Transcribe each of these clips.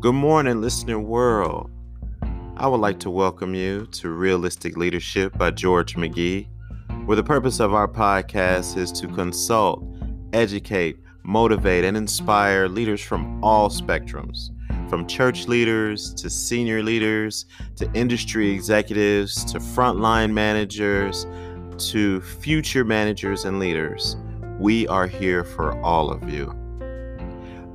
Good morning, listening world. I would like to welcome you to Realistic Leadership by George McGee, where the purpose of our podcast is to consult, educate, motivate, and inspire leaders from all spectrums, from church leaders to senior leaders to industry executives to frontline managers to future managers and leaders. We are here for all of you.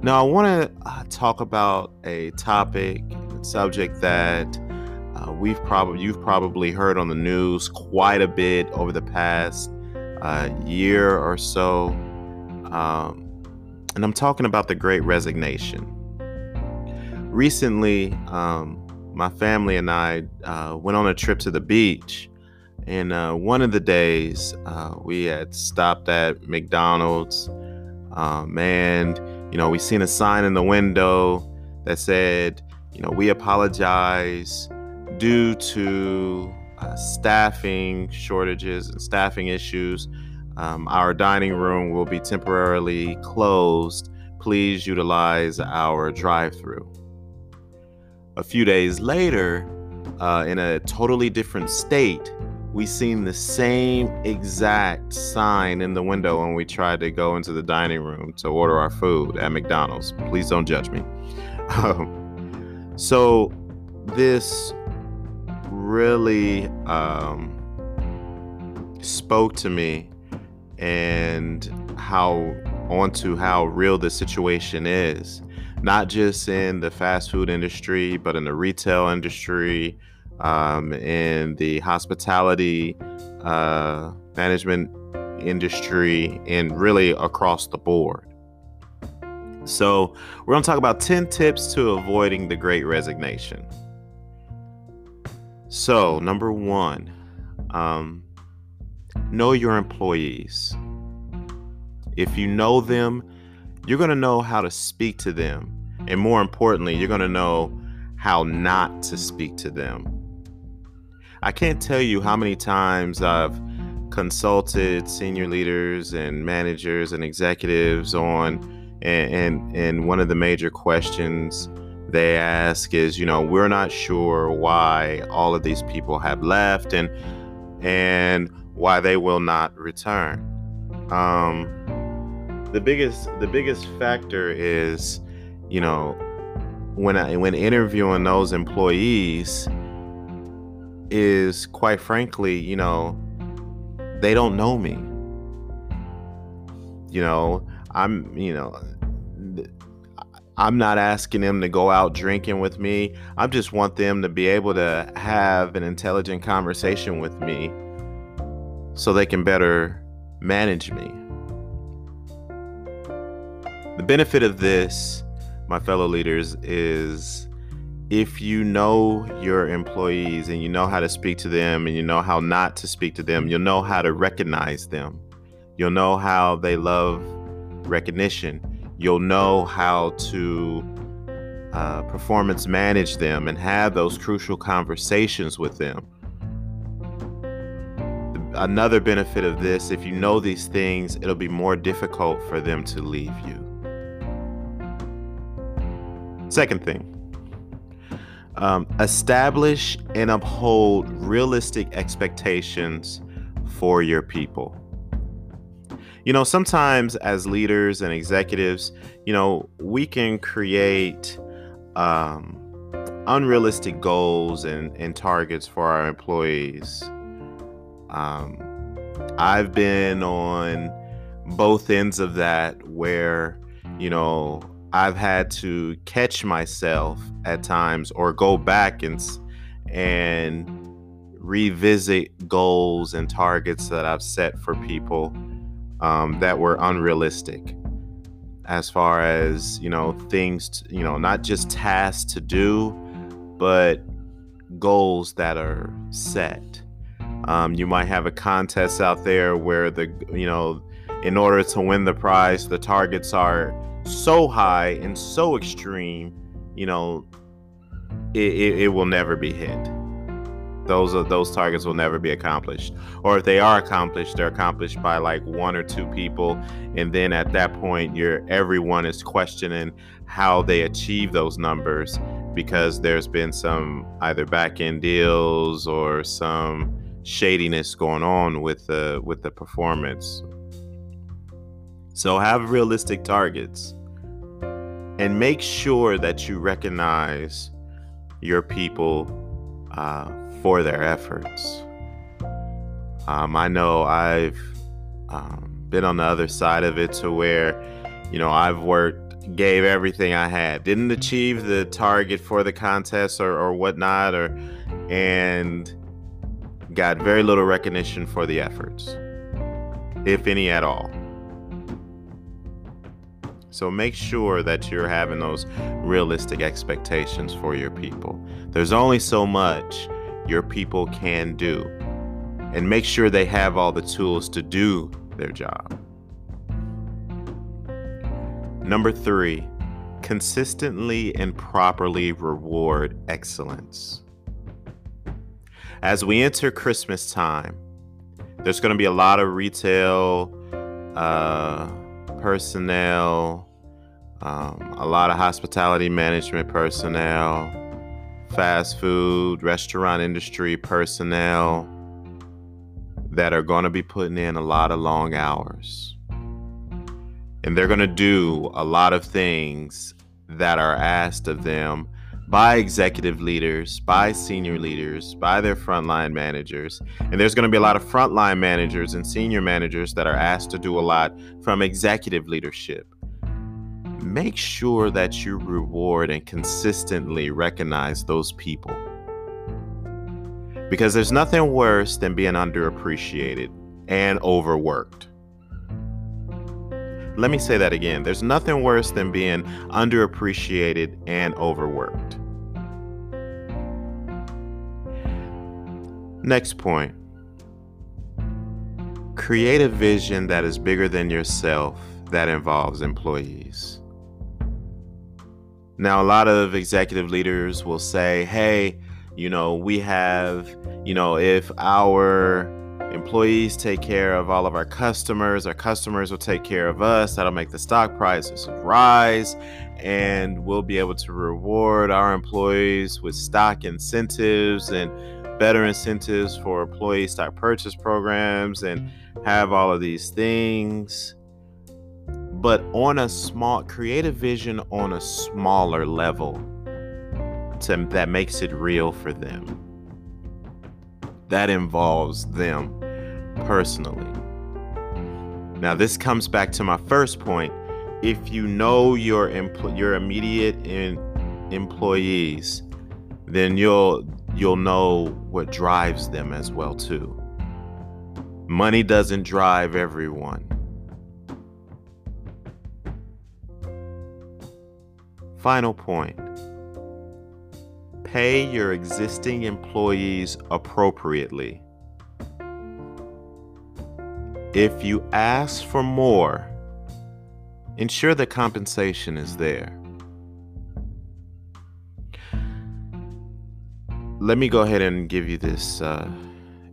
Now, I want to uh, talk about a topic, subject that uh, we've probably you've probably heard on the news quite a bit over the past uh, year or so, um, and I'm talking about the Great Resignation. Recently, um, my family and I uh, went on a trip to the beach, and uh, one of the days uh, we had stopped at McDonald's, um, and you know, we seen a sign in the window that said, you know, we apologize due to uh, staffing shortages and staffing issues. Um, our dining room will be temporarily closed. Please utilize our drive through. A few days later, uh, in a totally different state, we seen the same exact sign in the window when we tried to go into the dining room to order our food at McDonald's. Please don't judge me. Um, so this really um, spoke to me and how onto how real the situation is not just in the fast food industry but in the retail industry um, in the hospitality uh, management industry and really across the board. So, we're going to talk about 10 tips to avoiding the great resignation. So, number one, um, know your employees. If you know them, you're going to know how to speak to them. And more importantly, you're going to know how not to speak to them. I can't tell you how many times I've consulted senior leaders and managers and executives on and, and and one of the major questions they ask is, you know, we're not sure why all of these people have left and and why they will not return. Um, the biggest the biggest factor is, you know, when I when interviewing those employees, is quite frankly, you know, they don't know me. You know, I'm, you know, I'm not asking them to go out drinking with me. I just want them to be able to have an intelligent conversation with me so they can better manage me. The benefit of this, my fellow leaders, is if you know your employees and you know how to speak to them and you know how not to speak to them, you'll know how to recognize them. You'll know how they love recognition. You'll know how to uh, performance manage them and have those crucial conversations with them. Another benefit of this, if you know these things, it'll be more difficult for them to leave you. Second thing, um, establish and uphold realistic expectations for your people. You know, sometimes as leaders and executives, you know, we can create um, unrealistic goals and, and targets for our employees. Um, I've been on both ends of that where, you know, I've had to catch myself at times or go back and and revisit goals and targets that I've set for people um, that were unrealistic. As far as you know things to, you know not just tasks to do but goals that are set. Um, you might have a contest out there where the you know in order to win the prize the targets are so high and so extreme, you know, it, it, it will never be hit. those are those targets will never be accomplished. Or if they are accomplished they're accomplished by like one or two people. And then at that point you're everyone is questioning how they achieve those numbers because there's been some either back end deals or some shadiness going on with the with the performance so have realistic targets and make sure that you recognize your people uh, for their efforts. Um, I know I've um, been on the other side of it to where, you know, I've worked, gave everything I had, didn't achieve the target for the contest or, or whatnot, or and got very little recognition for the efforts, if any at all. So make sure that you're having those realistic expectations for your people. There's only so much your people can do. And make sure they have all the tools to do their job. Number three, consistently and properly reward excellence. As we enter Christmas time, there's going to be a lot of retail uh, personnel, um, a lot of hospitality management personnel, fast food, restaurant industry personnel that are going to be putting in a lot of long hours. And they're going to do a lot of things that are asked of them by executive leaders, by senior leaders, by their frontline managers. And there's going to be a lot of frontline managers and senior managers that are asked to do a lot from executive leadership. Make sure that you reward and consistently recognize those people. Because there's nothing worse than being underappreciated and overworked. Let me say that again. There's nothing worse than being underappreciated and overworked. Next point create a vision that is bigger than yourself that involves employees. Now, a lot of executive leaders will say, hey, you know, we have, you know, if our employees take care of all of our customers. Our customers will take care of us. That'll make the stock prices rise, and we'll be able to reward our employees with stock incentives and better incentives for employee stock purchase programs and have all of these things. But on a small, create a vision on a smaller level to, that makes it real for them that involves them personally. Now, this comes back to my first point. If you know your empl- your immediate in- employees, then you'll you'll know what drives them as well too. Money doesn't drive everyone. Final point. Pay your existing employees appropriately. If you ask for more, ensure the compensation is there. Let me go ahead and give you this uh,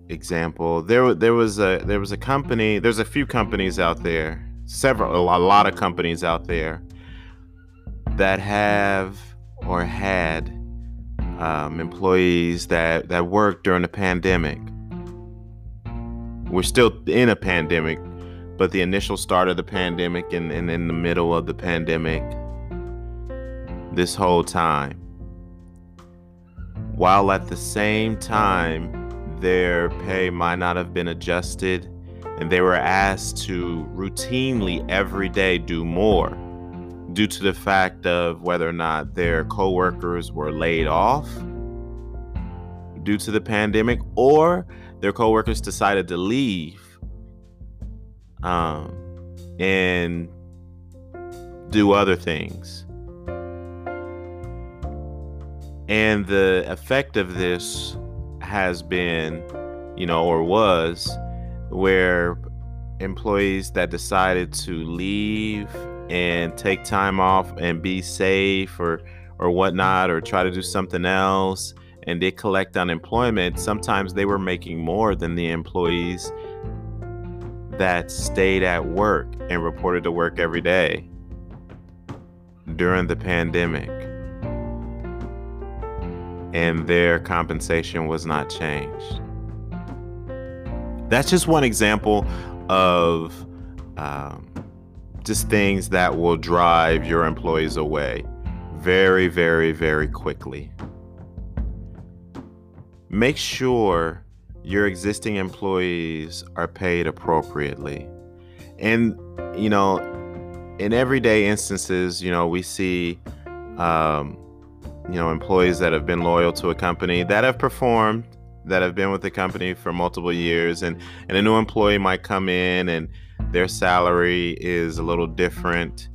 example. There, there was a there was a company. There's a few companies out there, several, a lot of companies out there that have or had um, employees that that worked during the pandemic we're still in a pandemic, but the initial start of the pandemic and, and in the middle of the pandemic, this whole time, while at the same time, their pay might not have been adjusted, and they were asked to routinely every day do more due to the fact of whether or not their coworkers were laid off due to the pandemic or their coworkers decided to leave um, and do other things. And the effect of this has been, you know, or was where employees that decided to leave and take time off and be safe or or whatnot or try to do something else and did collect unemployment, sometimes they were making more than the employees that stayed at work and reported to work every day during the pandemic. And their compensation was not changed. That's just one example of um, just things that will drive your employees away very, very, very quickly. Make sure your existing employees are paid appropriately. And, you know, in everyday instances, you know, we see, um, you know, employees that have been loyal to a company that have performed, that have been with the company for multiple years, and and a new employee might come in and their salary is a little different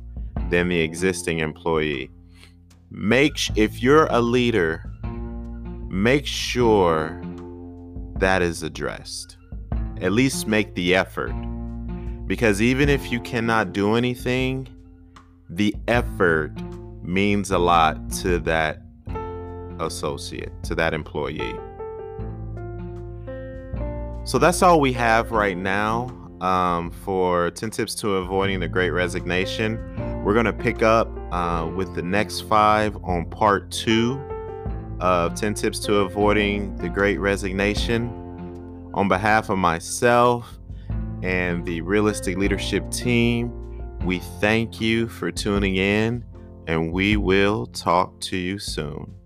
than the existing employee. Make if you're a leader, make sure that is addressed. At least make the effort. Because even if you cannot do anything, the effort means a lot to that associate, to that employee. So that's all we have right now um, for 10 tips to avoiding the great resignation. We're going to pick up uh, with the next five on part two of 10 tips to avoiding the great resignation. On behalf of myself and the Realistic Leadership team, we thank you for tuning in and we will talk to you soon.